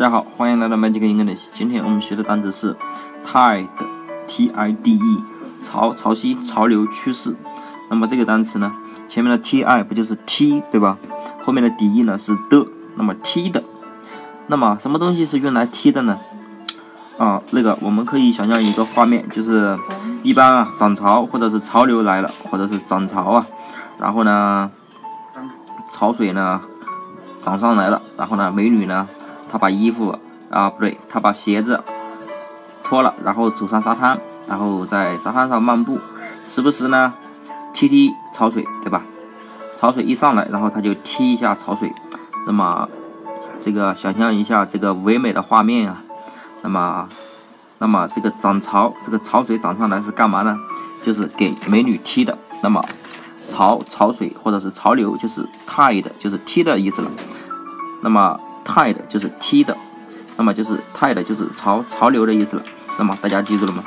大家好，欢迎来到 Magic English。今天我们学的单词是 tide，T-I-D-E，潮、潮汐、潮流、趋势。那么这个单词呢，前面的 T-I 不就是 T 对吧？后面的 D-E 呢是的，那么 T 的。那么什么东西是用来 T 的呢？啊，那个我们可以想象一个画面，就是一般啊涨潮或者是潮流来了，或者是涨潮啊，然后呢，潮水呢涨上来了，然后呢，美女呢。他把衣服啊，不对，他把鞋子脱了，然后走上沙滩，然后在沙滩上漫步，时不时呢踢踢潮水，对吧？潮水一上来，然后他就踢一下潮水。那么这个想象一下这个唯美的画面啊。那么，那么这个涨潮，这个潮水涨上来是干嘛呢？就是给美女踢的。那么潮潮水或者是潮流就是 tide，就是踢的意思了。那么 tide 就是 T 的，那么就是 tide 就是潮潮流的意思了。那么大家记住了吗？